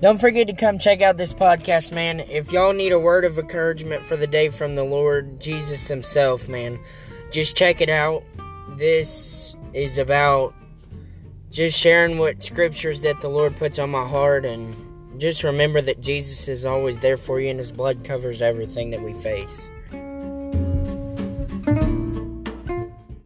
Don't forget to come check out this podcast, man. If y'all need a word of encouragement for the day from the Lord Jesus Himself, man, just check it out. This is about just sharing what scriptures that the Lord puts on my heart and just remember that Jesus is always there for you and his blood covers everything that we face.